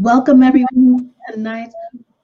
Welcome everyone to tonight's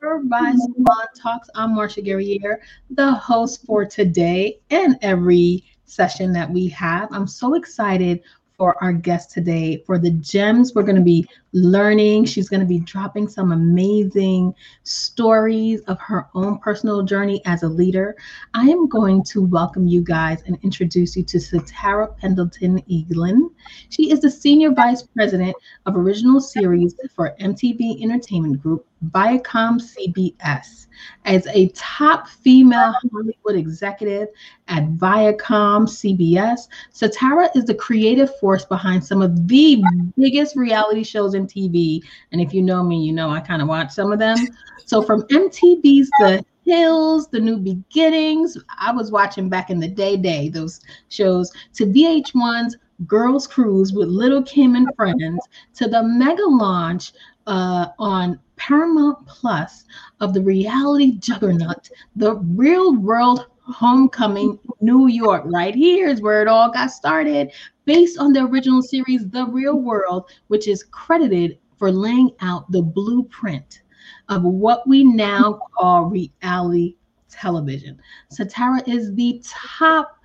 Rise Salon Talks. I'm Marsha Guerriere, the host for today and every session that we have. I'm so excited for our guest today for the gems we're going to be learning. She's going to be dropping some amazing stories of her own personal journey as a leader. I am going to welcome you guys and introduce you to Satara Pendleton Eaglin. She is the Senior Vice President of Original Series for MTV Entertainment Group, Viacom CBS as a top female Hollywood executive at Viacom CBS. Satara is the creative force behind some of the biggest reality shows in TV. And if you know me, you know I kind of watch some of them. So from MTV's The Hills, The New Beginnings, I was watching back in the day, day those shows, to VH1's Girls Cruise with Lil' Kim and Friends, to the mega launch uh, on Paramount Plus of the reality juggernaut, The Real World Homecoming New York. Right here is where it all got started, based on the original series, The Real World, which is credited for laying out the blueprint of what we now call reality television. Satara is the top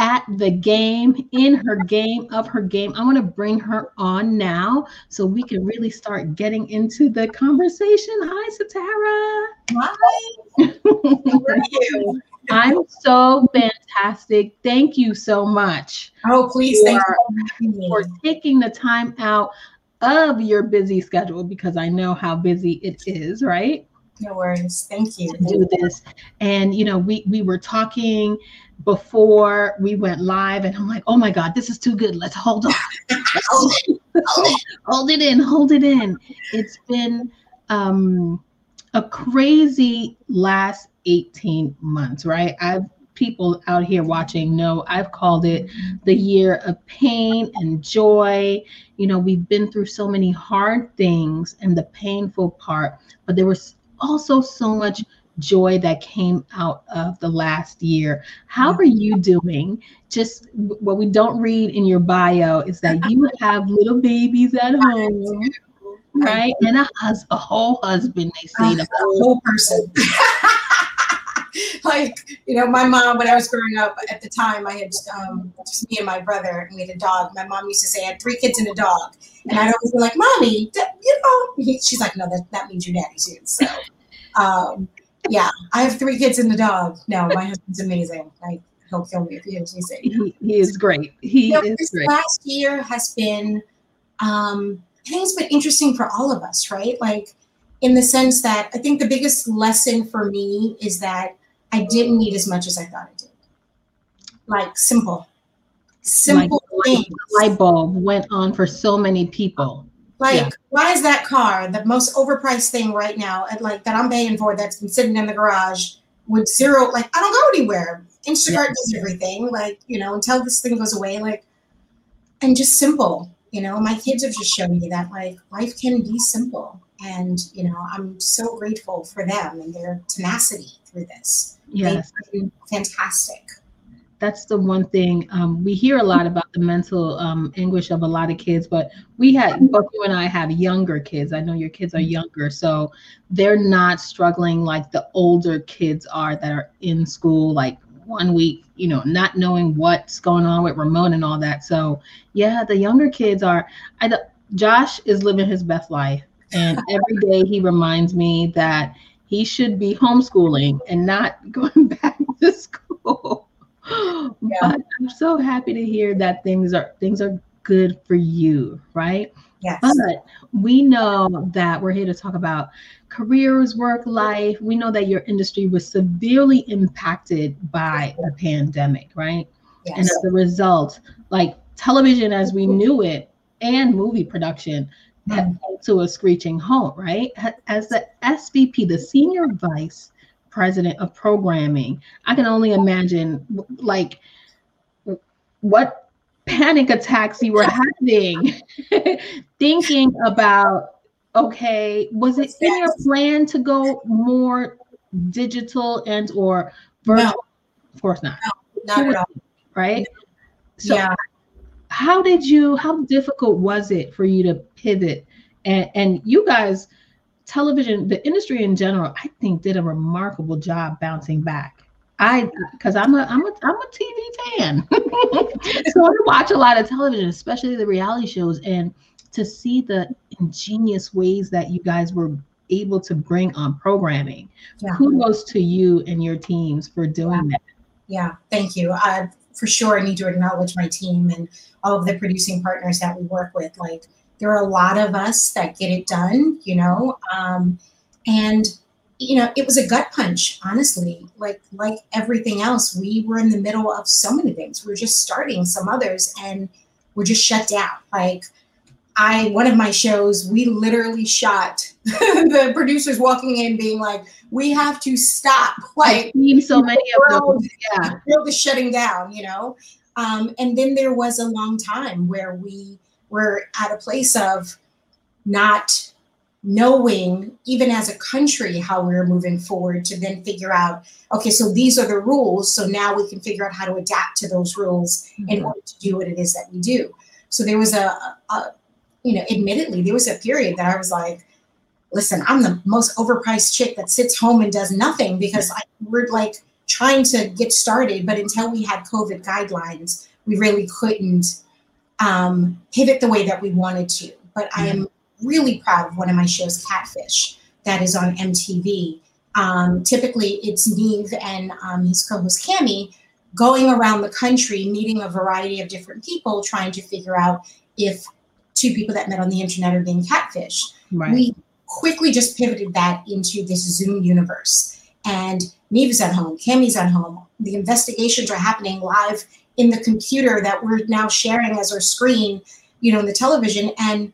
at the game, in her game, of her game. I want to bring her on now so we can really start getting into the conversation. Hi, Satara. Hi. How are you? I'm so fantastic. Thank you so much. Oh, please, for, for taking the time out of your busy schedule because I know how busy it is, right? No worries. Thank you. To do this. And you know, we we were talking before we went live, and I'm like, oh my God, this is too good. Let's hold on. hold, it, hold, it, in, hold it in. It's been um, a crazy last 18 months, right? I've people out here watching know I've called it the year of pain and joy. You know, we've been through so many hard things and the painful part, but there was also so much joy that came out of the last year. How are you doing? Just what we don't read in your bio is that you have little babies at home, right? And a hus- a whole husband. They say the whole person. like you know, my mom when I was growing up at the time, I had um, just me and my brother, and we had a dog. My mom used to say I had three kids and a dog, and I'd always be like, "Mommy, you know," she's like, "No, that, that means your daddy too." So um, yeah, I have three kids and a dog. No, my husband's amazing. Like he'll kill me if he hears me say. He, he is great. He you know, is this great. Last year has been, um, I think it's been interesting for all of us, right? Like in the sense that I think the biggest lesson for me is that I didn't need as much as I thought I did. Like simple, simple like, things. Light bulb went on for so many people. Like, yeah. why is that car the most overpriced thing right now? At like that I'm paying for that's been sitting in the garage with zero. Like, I don't go anywhere. Instacart yeah. does everything. Like, you know, until this thing goes away. Like, and just simple. You know, my kids have just shown me that like life can be simple, and you know, I'm so grateful for them and their tenacity through this. Yes, fantastic that's the one thing um, we hear a lot about the mental um, anguish of a lot of kids but we had both you and i have younger kids. I know your kids are younger so they're not struggling like the older kids are that are in school like one week you know not knowing what's going on with remote and all that. So yeah the younger kids are I, josh is living his best life and every day he reminds me that he should be homeschooling and not going back to school yeah. But I'm so happy to hear that things are things are good for you, right? Yes. But we know that we're here to talk about careers, work life. We know that your industry was severely impacted by the pandemic, right? Yes. And as a result, like television as we knew it and movie production mm-hmm. to a screeching halt, right? As the SVP, the senior vice president of programming. I can only imagine like what panic attacks you were having thinking about okay was it in your plan to go more digital and or virtual? No. of course not. No, not at all. Right? So yeah. how did you how difficult was it for you to pivot? And and you guys television the industry in general i think did a remarkable job bouncing back. I because i'm a i'm a i'm a tv fan. So i watch a lot of television especially the reality shows and to see the ingenious ways that you guys were able to bring on programming. Yeah. kudos to you and your teams for doing yeah. that. Yeah thank you. Uh, for sure i need to acknowledge my team and all of the producing partners that we work with. Like there are a lot of us that get it done, you know. Um, and you know, it was a gut punch, honestly. Like like everything else, we were in the middle of so many things. We are just starting some others, and we're just shut down. Like I, one of my shows, we literally shot the producers walking in, being like, "We have to stop." Like, so many of them. Yeah, the world is shutting down. You know. Um, and then there was a long time where we we're at a place of not knowing even as a country how we're moving forward to then figure out okay so these are the rules so now we can figure out how to adapt to those rules mm-hmm. in order to do what it is that we do so there was a, a, you know admittedly there was a period that i was like listen i'm the most overpriced chick that sits home and does nothing because I, we're like trying to get started but until we had covid guidelines we really couldn't um, pivot the way that we wanted to. But I am really proud of one of my shows, Catfish, that is on MTV. Um, typically, it's Nev and um, his co-host Kamie going around the country, meeting a variety of different people, trying to figure out if two people that met on the internet are being catfish. Right. We quickly just pivoted that into this Zoom universe. And Nev's at home, Kamie's at home. The investigations are happening live in the computer that we're now sharing as our screen, you know, in the television. And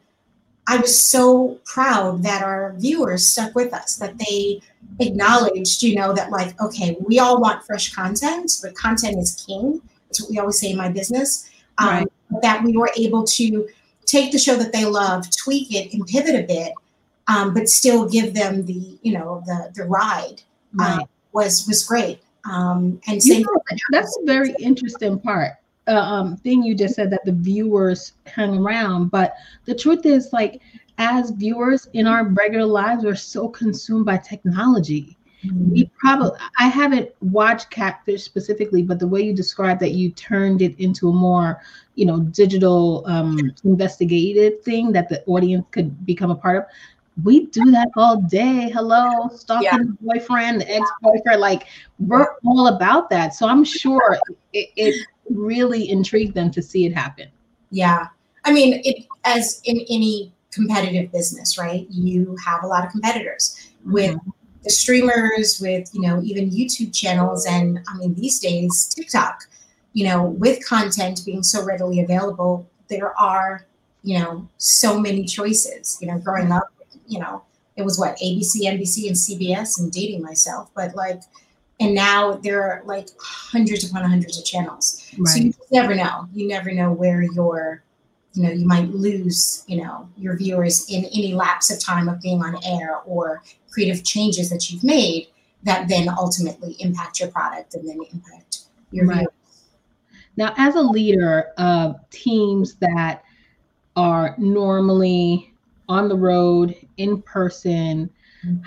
I was so proud that our viewers stuck with us, that they acknowledged, you know, that like, okay, we all want fresh content, but content is king. That's what we always say in my business. Um, right. That we were able to take the show that they love, tweak it, and pivot a bit, um, but still give them the, you know, the the ride. Right. Uh, was was great. Um, and you know, that's a very interesting part. Uh, um, thing you just said that the viewers hang around, but the truth is, like, as viewers in our regular lives, we're so consumed by technology. Mm-hmm. We probably, I haven't watched Catfish specifically, but the way you described that you turned it into a more, you know, digital um, investigative thing that the audience could become a part of we do that all day. Hello, stalking yeah. the boyfriend, the ex-boyfriend. Like we're all about that. So I'm sure it, it really intrigued them to see it happen. Yeah. I mean, it as in any competitive business, right? You have a lot of competitors with mm-hmm. the streamers, with you know, even YouTube channels, and I mean these days TikTok, you know, with content being so readily available, there are, you know, so many choices. You know, growing up you know, it was what ABC, NBC, and CBS, and dating myself, but like, and now there are like hundreds upon hundreds of channels. Right. So you never know. You never know where your, you know, you might lose, you know, your viewers in any lapse of time of being on air or creative changes that you've made that then ultimately impact your product and then impact your right. viewers. Now, as a leader of teams that are normally on the road, in person.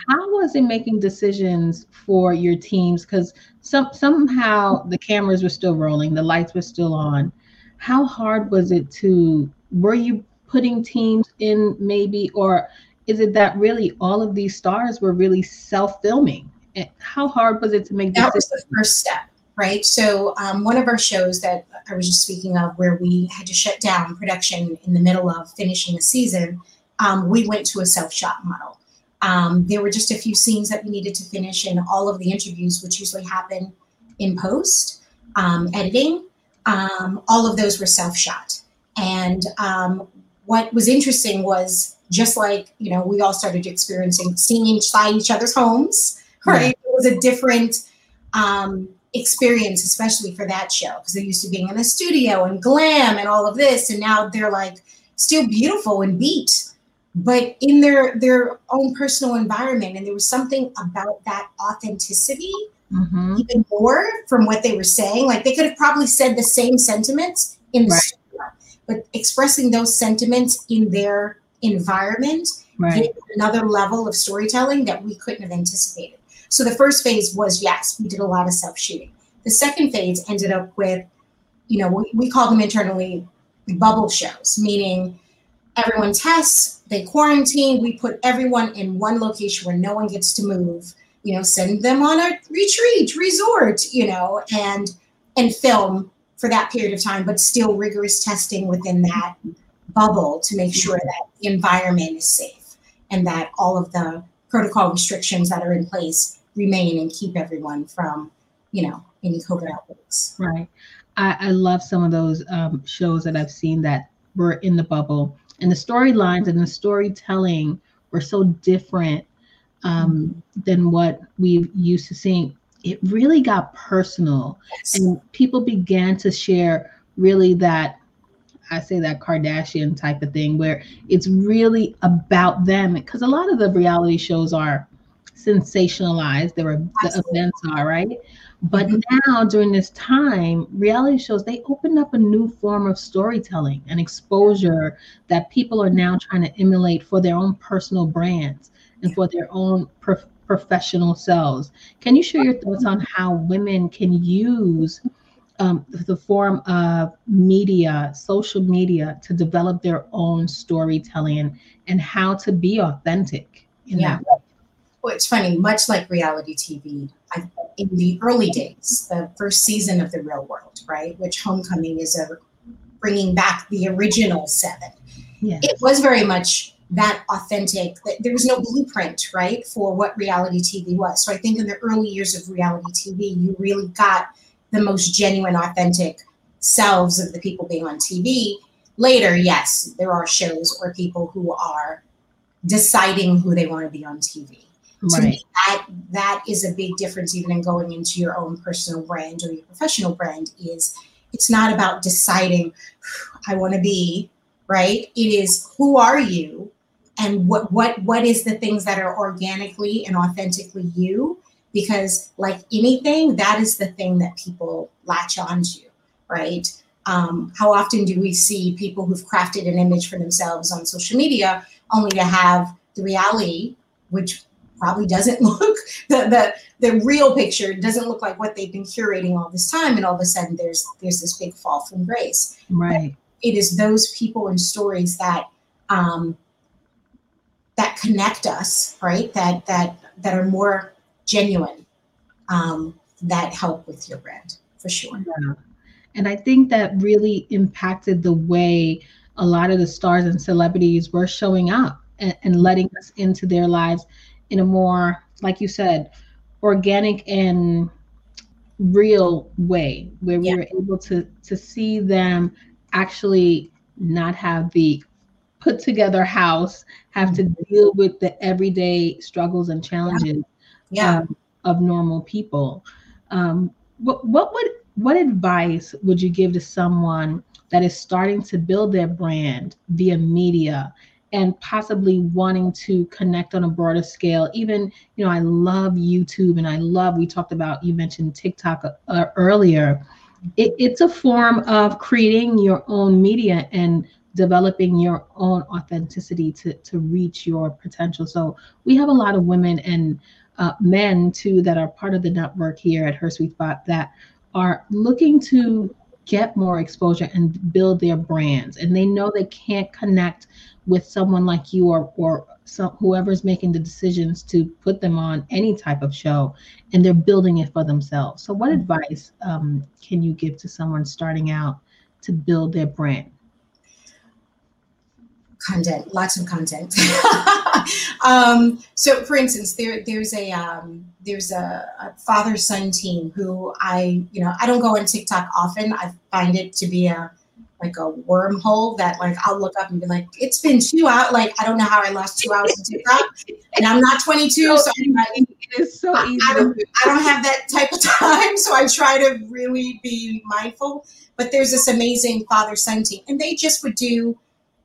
How was it making decisions for your teams? Because some somehow the cameras were still rolling, the lights were still on. How hard was it to? Were you putting teams in maybe, or is it that really all of these stars were really self-filming? How hard was it to make that decisions? was the first step, right? So um, one of our shows that I was just speaking of, where we had to shut down production in the middle of finishing a season um, we went to a self shot model. Um, there were just a few scenes that we needed to finish, and all of the interviews, which usually happen in post um, editing, um, all of those were self shot. And um, what was interesting was just like you know we all started experiencing seeing inside each other's homes, right? Yeah. It was a different um, experience, especially for that show, because they're used to being in a studio and glam and all of this, and now they're like still beautiful and beat but in their their own personal environment and there was something about that authenticity mm-hmm. even more from what they were saying like they could have probably said the same sentiments in the right. studio but expressing those sentiments in their environment Right. gave another level of storytelling that we couldn't have anticipated. So the first phase was yes, we did a lot of self shooting. The second phase ended up with, you know, we, we call them internally bubble shows, meaning everyone tests, they quarantine, we put everyone in one location where no one gets to move, you know, send them on a retreat, resort, you know, and and film for that period of time, but still rigorous testing within that bubble to make sure that the environment is safe and that all of the protocol restrictions that are in place remain and keep everyone from, you know, any COVID outbreaks. Right. I, I love some of those um, shows that I've seen that were in the bubble, and the storylines and the storytelling were so different um, than what we used to seeing. It really got personal, Yes. and people began to share really that I say that Kardashian type of thing where it's really about them because a lot of the reality shows are sensationalized. There are the events are right, but Mhm. now during this time, reality shows they opened up a new form of storytelling and exposure that people are now trying to emulate for their own personal brands and for their own prof- professional selves. Can you share your thoughts on how women can use um, the form of media, social media, to develop their own storytelling and, how to be authentic in Yeah. that way? Well, it's funny, much like reality TV, I, in the early days, the first season of The Real World, right, which Homecoming is a bringing back the original seven. It was very much that authentic. That there was no blueprint, right, for what reality TV was. So I think in the early years of reality TV, you really got the most genuine, authentic selves of the people being on TV. Later, yes, there are shows or people who are deciding who they want to be on TV to me that that is a big difference even in going into your own personal brand or your professional brand is it's not about deciding i want to be right? It is who are you? And what what what is the things that are organically and authentically you? Because like anything that is the thing that people latch onto right? Um, how often do we see people who've crafted an image for themselves on social media only to have the reality which probably doesn't look the, the the real picture doesn't look like what they've been curating all this time and all of a sudden there's there's this big fall from grace Right. it is those people and stories that um, that connect us right that that that are more genuine um, that help with your brand for sure Yeah. And I think that really impacted the way a lot of the stars and celebrities were showing up and, and letting us into their lives in a more, like you said, organic and real way, where we Yeah. were able to to see them actually not have the put together house, have to deal with the everyday struggles and challenges yeah um, of normal people. Um, what what would what advice would you give to someone that is starting to build their brand via media and possibly wanting to connect on a broader scale? Even you know, I love YouTube and I love. We talked about you mentioned TikTok uh, earlier. It, it's a form of creating your own media and developing your own authenticity to to reach your potential. So we have a lot of women and uh, men too that are part of the network here at Her Sweet Spot that are looking to get more exposure and build their brands, and they know they can't connect with someone like you or or some, whoever's making the decisions to put them on any type of show, and they're building it for themselves. So, what advice um, can you give to someone starting out to build their brand? content lots of content um, so for instance there there's a um, there's a, a father son team who i you know i don't go on tiktok often i find it to be a like a wormhole that like i'll look up and be like it's been two hours like i don't know how i lost two hours in tiktok and i'm not 22 so I'm not, It is so I, easy. I don't, I don't have that type of time, so I try to really be mindful. But there's this amazing father son team, and they just would do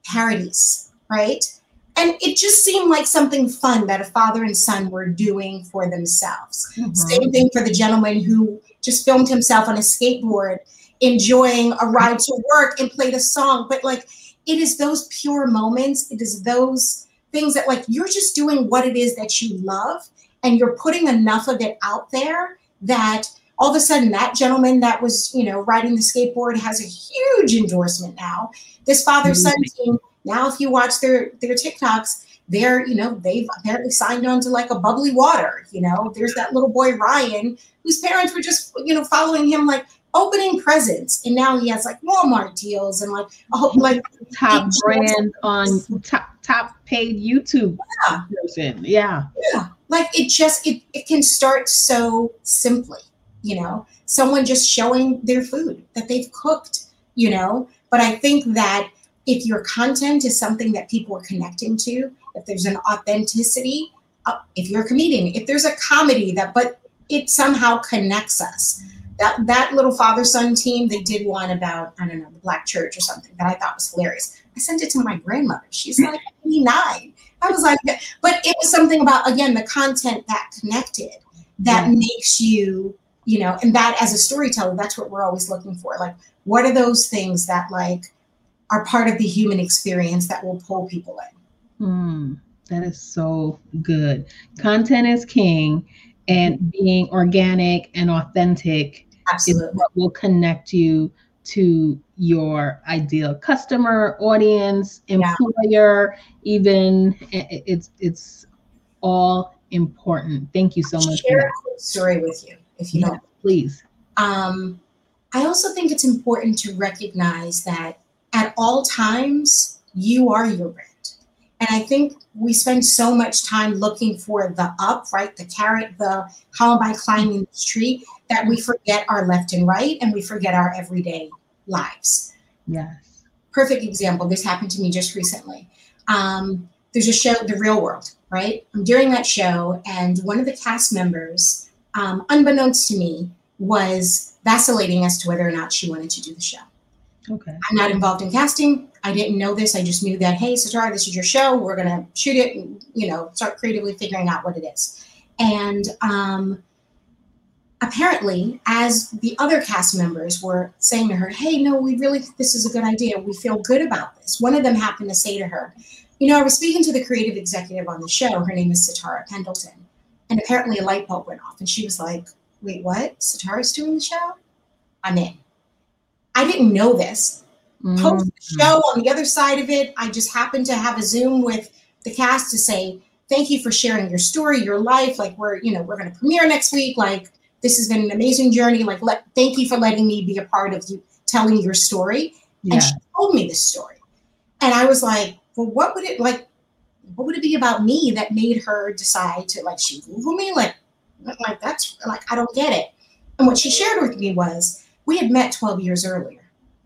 parodies, right? And it just seemed like something fun that a father and son were doing for themselves. Mhm. Same thing for the gentleman who just filmed himself on a skateboard, enjoying a ride to work and played a song. But like it is those pure moments. It is those things that like you're just doing what it is that you love and you're putting enough of it out there that all of a sudden that gentleman that was you know riding the skateboard has a huge endorsement now this father son mm-hmm. team now if you watch their their tiktoks they're you know they've apparently signed on to like a bubbly water you know there's that little boy ryan whose parents were just you know following him like opening presents. And now he has like walmart deals and like a whole like top brand on top top paid youtube yeah. person yeah. Yeah. Like it just it, it can start so simply you know? Someone just showing their food that they've cooked you know? But i think that if your content is something that people are connecting to if there's an authenticity uh, if you're a comedian if there's a comedy that but it somehow connects us that that little father son team they did one about i don't know the black church or something that i thought was hilarious. I sent it to my grandmother. She's like 89 i was like but it was something about again the content that connected that yeah. makes you you know and that as a storyteller that's what we're always looking for. Like what are those things that like are part of the human experience that will pull people in? Mm, that is so good. Content is king and being organic and authentic Absolutely. what will connect you to your ideal customer audience employer yeah. even it's it's all important thank you so much share a story with you if you yeah, don't please um i also think it's important to recognize that at all times you are your brand and I think we spend so much time looking for the up, right? The carrot, the Columbine climbing this tree that we forget our left and right and we forget our everyday lives. Yes. Perfect example. This happened to me just recently. Um, there's a show, The Real World, right? I'm doing that show, and one of the cast members, um, unbeknownst to me, was vacillating as to whether or not she wanted to do the show. Okay. I'm not involved in casting. I didn't know this. I just knew that, hey, Satara, this is your show. We're going to shoot it and, you know, start creatively figuring out what it is. And um, apparently, as the other cast members were saying to her, hey, no, we really think this is a good idea. We feel good about this. One of them happened to say to her, you know, I was speaking to the creative executive on the show. Her name is Satara Pendleton. And apparently a light bulb went off. And she was like, wait, what? Satara's doing the show? I'm in. I didn't know this mm-hmm. post the show on the other side of it. I just happened to have a Zoom with the cast to say, thank you for sharing your story, your life. Like we're, you know, we're going to premiere next week. Like this has been an amazing journey. Like, let, thank you for letting me be a part of you telling your story. Yeah. And she told me this story. And I was like, well, what would it like? What would it be about me that made her decide to like, she Google me? Like, like that's like, I don't get it. And what she shared with me was we had met 12 years earlier.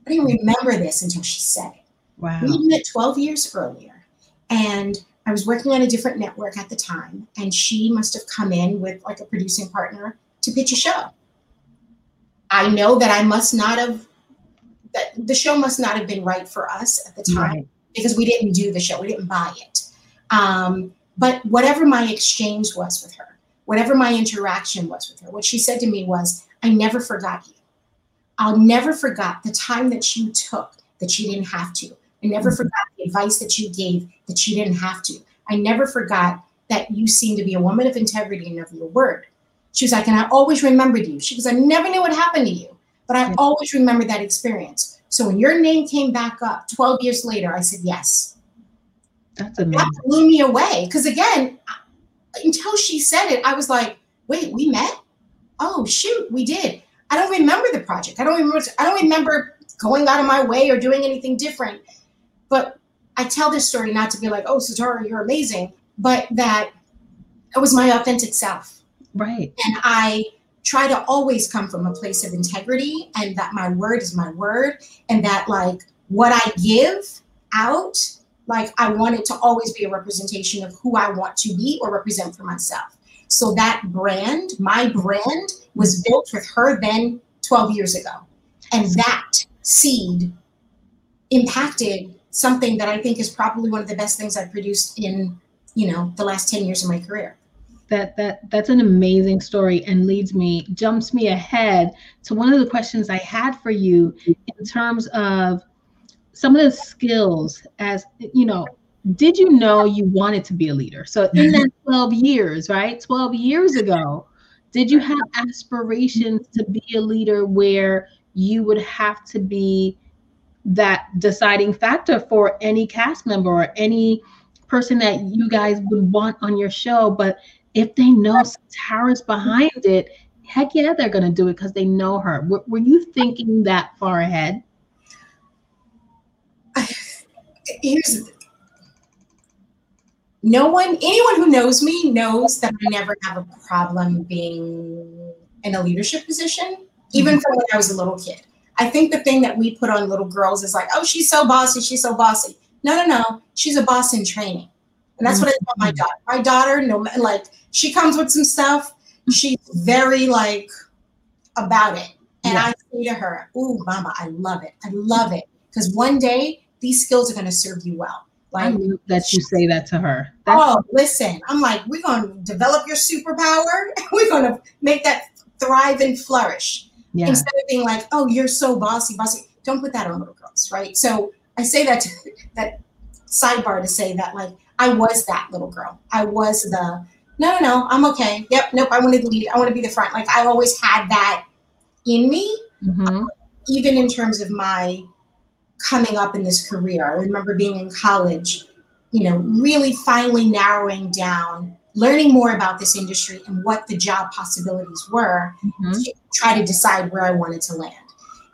I didn't remember this until she said it. Wow. We met 12 years earlier. And I was working on a different network at the time. And she must have come in with like a producing partner to pitch a show. I know that I must not have, that the show must not have been right for us at the time right. because we didn't do the show, we didn't buy it. Um, but whatever my exchange was with her, whatever my interaction was with her, what she said to me was, I never forgot you. I'll never forget the time that you took that you didn't have to. I never mm-hmm. forgot the advice that you gave that you didn't have to. I never forgot that you seemed to be a woman of integrity and of your word. She was like, and I always remembered you. She goes, I never knew what happened to you, but I always remember that experience. So when your name came back up 12 years later, I said, yes. That's amazing. That blew me away. Because again, until she said it, I was like, wait, we met? Oh, shoot, we did. I don't remember the project. I don't remember. I don't remember going out of my way or doing anything different. But I tell this story not to be like, "Oh, Satara, you're amazing," but that it was my authentic self. Right. And I try to always come from a place of integrity, and that my word is my word, and that like what I give out, like I want it to always be a representation of who I want to be or represent for myself. So that brand, my brand, was built with her then 12 years ago. And that seed impacted something that I think is probably one of the best things I've produced in, you know, the last 10 years of my career. That that that's an amazing story and leads me jumps me ahead to one of the questions I had for you in terms of some of the skills as you know did you know you wanted to be a leader? So in mm-hmm. that 12 years right? 12 years ago did you have aspirations to be a leader where you would have to be that deciding factor for any cast member or any person that you guys would want on your show? But if they know Tara's behind it heck yeah they're going to do it because they know her. Were, were you thinking that far ahead? Here's no one anyone who knows me knows that i never have a problem being in a leadership position even mm-hmm. from when i was a little kid. I think the thing that we put on little girls is like oh she's so bossy she's so bossy. No no no. She's a boss in training. And that's mm-hmm. what i tell my daughter. My daughter no like she comes with some stuff. She's very like about it. And yeah. i say to her oh mama i love it. I love it. Because one day these skills are going to serve you well. Like, I knew that you say that to her. That's- oh, listen, I'm like, we're going to develop your superpower. we're going to make that thrive and flourish. Yeah. Instead of being like, oh, you're so bossy, bossy. Don't put that on little girls, right? So I say that to, that sidebar to say that like I was that little girl. I was the no, no, no, I'm okay. Yep, nope. I wanted to lead. I want to be the front. Like I always had that in me, mm-hmm. even in terms of my coming up in this career. I remember being in college, you know, really finally narrowing down, learning more about this industry and what the job possibilities were mm-hmm. to try to decide where I wanted to land.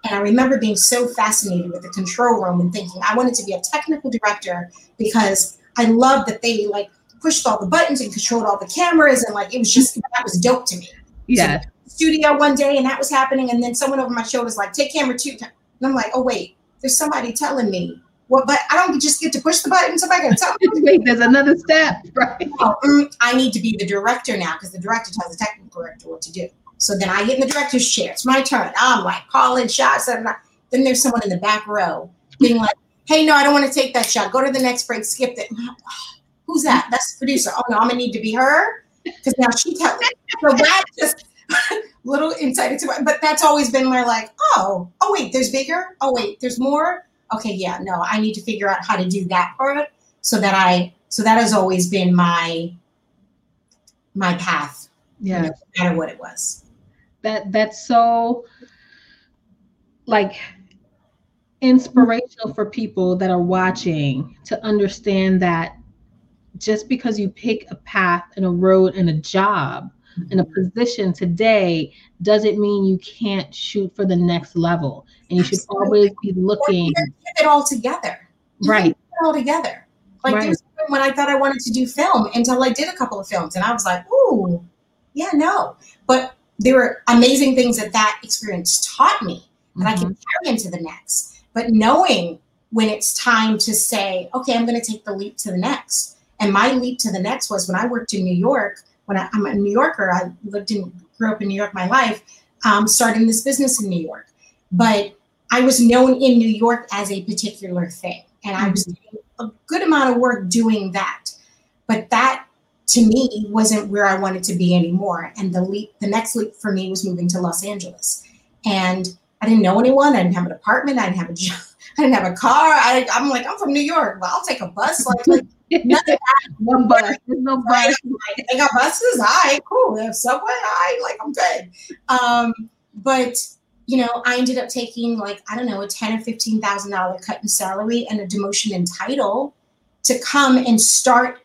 And I remember being so fascinated with the control room and thinking I wanted to be a technical director because I loved that they like pushed all the buttons and controlled all the cameras and like it was just that was dope to me. Yeah. So, studio one day and that was happening and then someone over my shoulder was like take camera two and I'm like oh wait there's somebody telling me well, but I don't just get to push the button. Somebody to tell me. Wait, there's another step, right? Oh, mm, I need to be the director now because the director tells the technical director what to do. So then I get in the director's chair. It's my turn. I'm like calling shots. And then there's someone in the back row being like, "Hey, no, I don't want to take that shot. Go to the next break. Skip it." Who's that? That's the producer. Oh no, I'm gonna need to be her because now she tells. So that just little insight into it. But that's always been my like, oh, oh wait, there's bigger. Oh wait, there's more. Okay, yeah, no, I need to figure out how to do that part so that I so that has always been my my path. Yeah, you know, no matter what it was. That that's so like inspirational for people that are watching to understand that just because you pick a path and a road and a job in a position today doesn't mean you can't shoot for the next level. And you should always be looking. it all together. right. it all together. Like right. when I thought I wanted to do film until I did a couple of films, and I was like, "Ooh, yeah, no." But there were amazing things that that experience taught me that mm-hmm. I can carry into the next. But knowing when it's time to say, "Okay, I'm going to take the leap to the next," and my leap to the next was when I worked in New York when I, am a New Yorker, I lived in, grew up in New York my life, um, starting this business in New York. But I was known in New York as a particular thing. And I was mm-hmm. doing a good amount of work doing that. But that to me wasn't where I wanted to be anymore. And the leap, the next leap for me was moving to Los Angeles. And I didn't know anyone. I didn't have an apartment. I didn't have a job. I didn't have a car. I, am like, I'm from New York. Well, I'll take a bus. Like, like one bus. There's no bus. They got buses. All right, cool. They have subway. All right, like I'm good. Um, but you know, I ended up taking like I don't know a ten or fifteen thousand dollar cut in salary and a demotion in title to come and start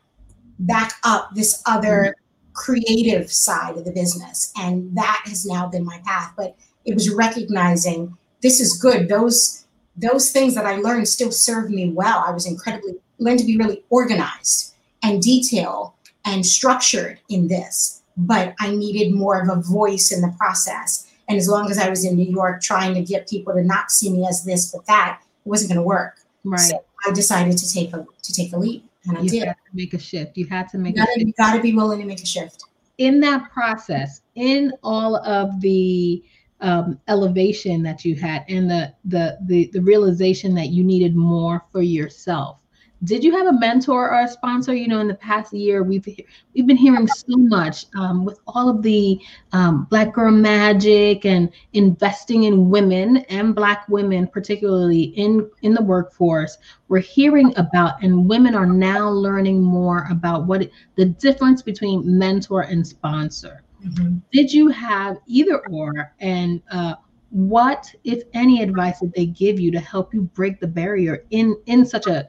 back up this other mm-hmm. creative side of the business, and that has now been my path. But it was recognizing this is good. Those those things that I learned still serve me well. I was incredibly learned to be really organized and detailed and structured in this, but I needed more of a voice in the process. And as long as I was in New York trying to get people to not see me as this but that, it wasn't going to work. Right. So I decided to take a to take a leap, and I you did. Had to make a shift. You had to make. You gotta, you gotta be willing to make a shift. In that process, in all of the um, elevation that you had, and the, the the the realization that you needed more for yourself, did you have a mentor or a sponsor? You know, in the past year, we've we've been hearing so much um, with all of the um, Black Girl Magic and investing in women and Black women, particularly in in the workforce. We're hearing about, and women are now learning more about what it, the difference between mentor and sponsor. Mm-hmm. Did you have either or, and uh, what, if any, advice did they give you to help you break the barrier in in such a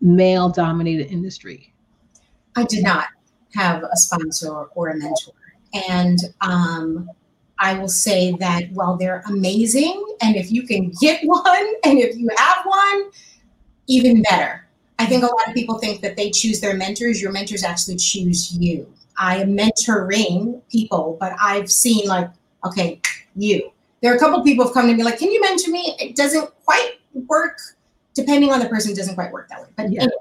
male dominated industry? I did not have a sponsor or a mentor. And um, I will say that while they're amazing, and if you can get one, and if you have one, even better. I think a lot of people think that they choose their mentors. Your mentors actually choose you. I am mentoring people, but I've seen like, okay, you. There are a couple people have come to me like, can you mentor me? It doesn't quite work depending on the person, doesn't quite work that way. But yeah. Anyway,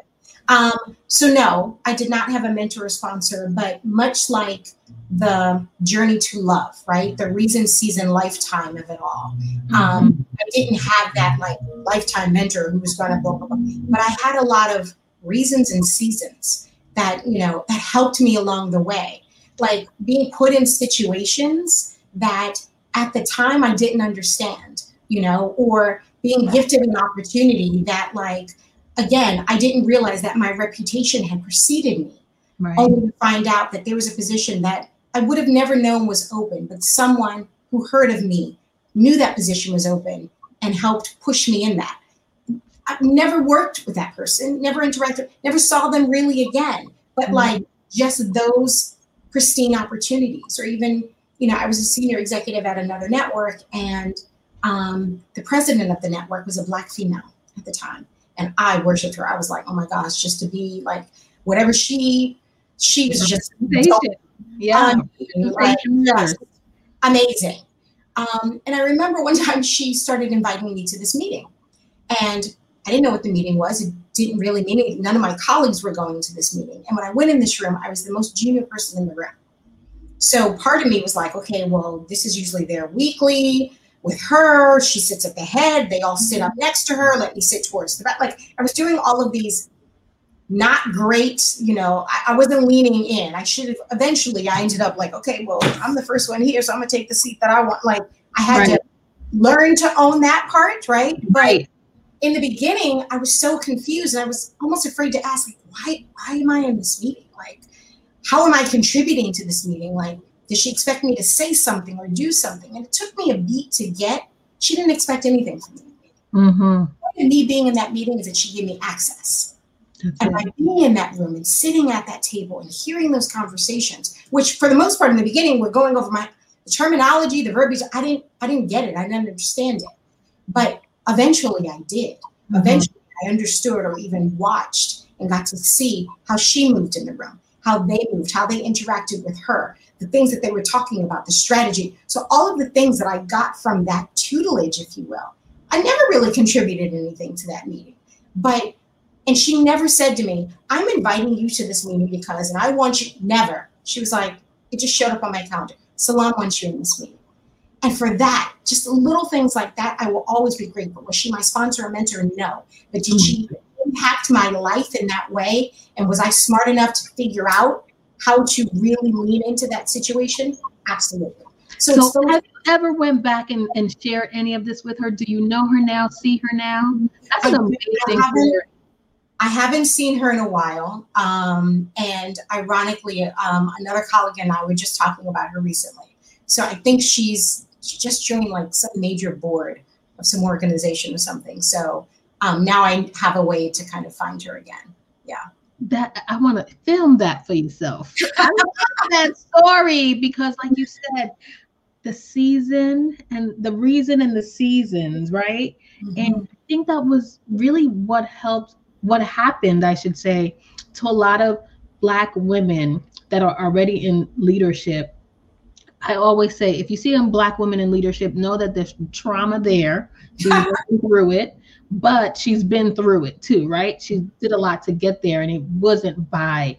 um, so no, I did not have a mentor or sponsor, but much like the journey to love, right? The reason, season, lifetime of it all. Um, I didn't have that like lifetime mentor who was going to blah, blah, blah. But I had a lot of reasons and seasons that, you know, that helped me along the way. Like being put in situations that at the time I didn't understand, you know, or being gifted an opportunity that like again i didn't realize that my reputation had preceded me right. only to find out that there was a position that i would have never known was open but someone who heard of me knew that position was open and helped push me in that i've never worked with that person never interacted never saw them really again. But mm-hmm. like just those pristine opportunities. Or even you know i was a senior executive at another network and um, the president of the network was a black female at the time, and I worshipped her. I was like, oh my gosh, just to be like whatever she she was just yeah, like, just amazing. Um, and I remember one time she started inviting me to this meeting, and I didn't know what the meeting was. It didn't really mean it. None of my colleagues were going to this meeting. And when I went in this room, I was the most junior person in the room. So part of me was like, okay, well, this is usually their weekly with her. She sits at the head. They all sit up next to her. Let me sit towards the back. Like I was doing all of these not great, you know, I, I, wasn't leaning in. I should have eventually I ended up like, okay, well, I'm the first one here, so I'm gonna take the seat that I want. Like I had right. to learn to own that part, right? Right. In the beginning, I was so confused and I was almost afraid to ask, like, why, why am I in this meeting? Like, how am I contributing to this meeting? Like, did she expect me to say something or do something? And it took me a beat to get. She didn't expect anything from me. Mm-hmm. me being in that meeting is that she gave me access. That's and by being in that room and sitting at that table and hearing those conversations, which for the most part in the beginning we're going over my the terminology, the verbiage. I didn't I didn't get it. I didn't understand it. But eventually I did. Mm-hmm. Eventually I understood or even watched and got to see how she moved in the room, how they moved, how they interacted with her, the things that they were talking about, the strategy. So all of the things that I got from that tutelage, if you will, I never really contributed anything to that meeting. But and she never said to me, I'm inviting you to this meeting because, and I want you, never. She was like, it just showed up on my calendar. Salon wants you in this meeting. And for that, just little things like that, I will always be grateful. Was she my sponsor or mentor? No. But did she mm-hmm. impact my life in that way? And was I smart enough to figure out how to really lean into that situation? Absolutely. So, so have you ever went back and, and shared any of this with her? Do you know her now? See her now? That's I, amazing. I haven't, I haven't, seen her in a while. Um, and ironically, um, another colleague and I were just talking about her recently. So I think she's she just joined like some major board of some organization or something. So um, now I have a way to kind of find her again. Yeah that I want to film that for yourself. I love that story because, like you said, the season and the reason and the seasons, right? Mm-hmm. And I think that was really what helped, what happened, I should say, to a lot of Black women that are already in leadership. I always say, if you see a Black women in leadership, know that there's trauma there. She's working through it but she's been through it too, right? She did a lot to get there, and it wasn't by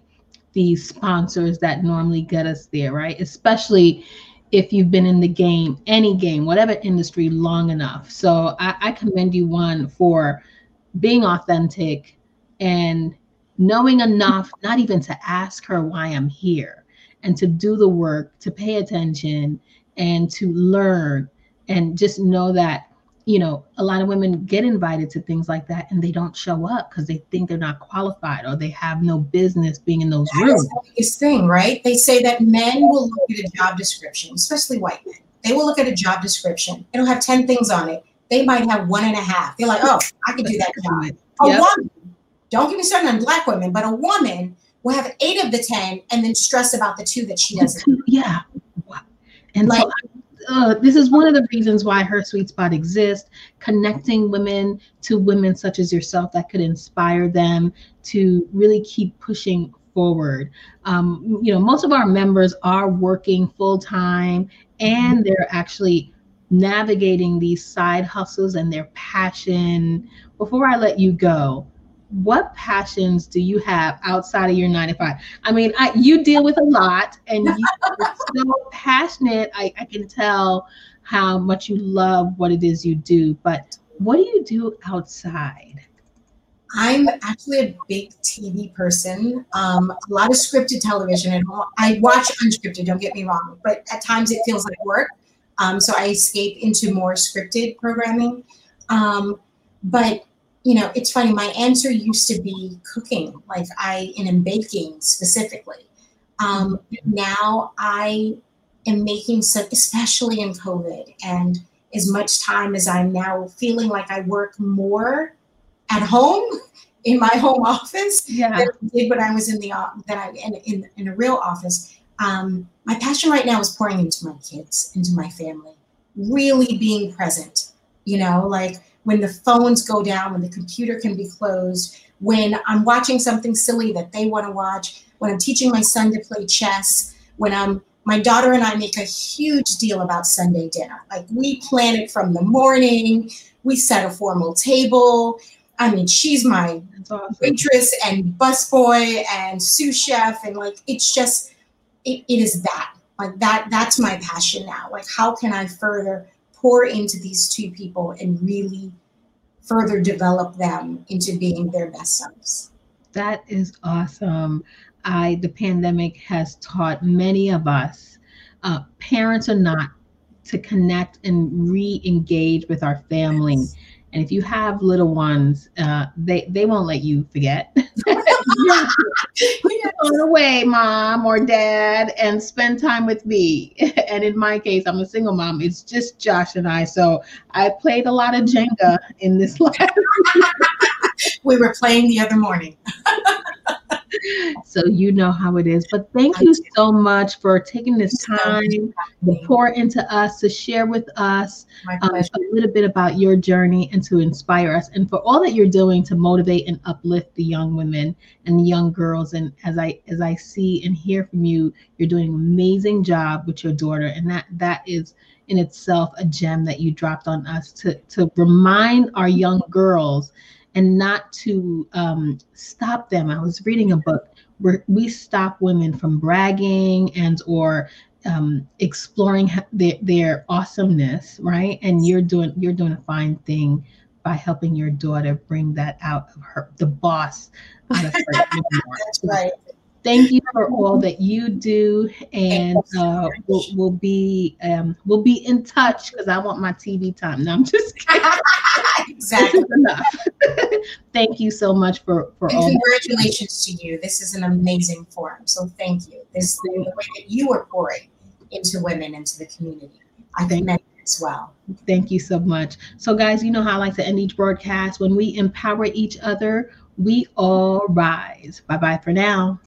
these sponsors that normally get us there, right? Especially if you've been in the game, any game, whatever industry, long enough. So I, I commend you one for being authentic, and knowing enough not even to ask her why I'm here and to do the work, to pay attention and to learn and just know that you know a lot of women get invited to things like that and they don't show up because they think they're not qualified or they have no business being in those rooms. That's the biggest thing, right? They say that men will look at a job description, especially white men. They will look at a job description. It'll have 10 things on it. They might have one and a half. They're like, oh, I can do that job. A yep. woman, don't get me started on black women, but a woman will have eight of the 10 and then stress about the two that she doesn't. Yeah. And like, so uh, this is one of the reasons why her sweet spot exists connecting women to women such as yourself that could inspire them to really keep pushing forward um, you know most of our members are working full-time and they're actually navigating these side hustles and their passion before i let you go what passions do you have outside of your nine to five? I mean, I, you deal with a lot and you're so passionate. I, I can tell how much you love what it is you do, but what do you do outside? I'm actually a big TV person. Um, a lot of scripted television, and I watch unscripted. Don't get me wrong, but at times it feels like work. Um, so I escape into more scripted programming. Um, but you know, it's funny. My answer used to be cooking, like I and in baking specifically. Um, now I am making some, especially in COVID, and as much time as I'm now feeling like I work more at home in my home office yeah. than I did when I was in the office, that I in, in, in a real office. Um, my passion right now is pouring into my kids, into my family, really being present. You know, like when the phones go down, when the computer can be closed, when I'm watching something silly that they want to watch, when I'm teaching my son to play chess, when I'm my daughter and I make a huge deal about Sunday dinner. Like we plan it from the morning, we set a formal table. I mean, she's my awesome. waitress and busboy and sous chef, and like it's just it, it is that like that that's my passion now. Like how can I further pour into these two people and really further develop them into being their best selves. That is awesome. I the pandemic has taught many of us, uh, parents or not, to connect and re-engage with our family. Yes. And if you have little ones, uh, they they won't let you forget. Go away, mom or dad, and spend time with me. And in my case, I'm a single mom. It's just Josh and I. So I played a lot of Jenga in this life. We were playing the other morning. so you know how it is. But thank you so much for taking this time to pour into us, to share with us um, a little bit about your journey and to inspire us, and for all that you're doing to motivate and uplift the young women and the young girls. And as I as I see and hear from you, you're doing an amazing job with your daughter, and that that is in itself a gem that you dropped on us to to remind our young girls and not to um, stop them. I was reading a book where we stop women from bragging and or um, exploring their, their awesomeness, right? And you're doing you're doing a fine thing by helping your daughter bring that out of her, the boss out of her. That's right. Thank you for all that you do, and uh, we'll, we'll be um, we'll be in touch because I want my TV time. No, I'm just kidding. exactly enough. thank you so much for for and all. Congratulations to you. This is an amazing forum. So thank you. This the way that you are pouring into women into the community. I think that as well. Thank you so much. So, guys, you know how I like to end each broadcast. When we empower each other, we all rise. Bye bye for now.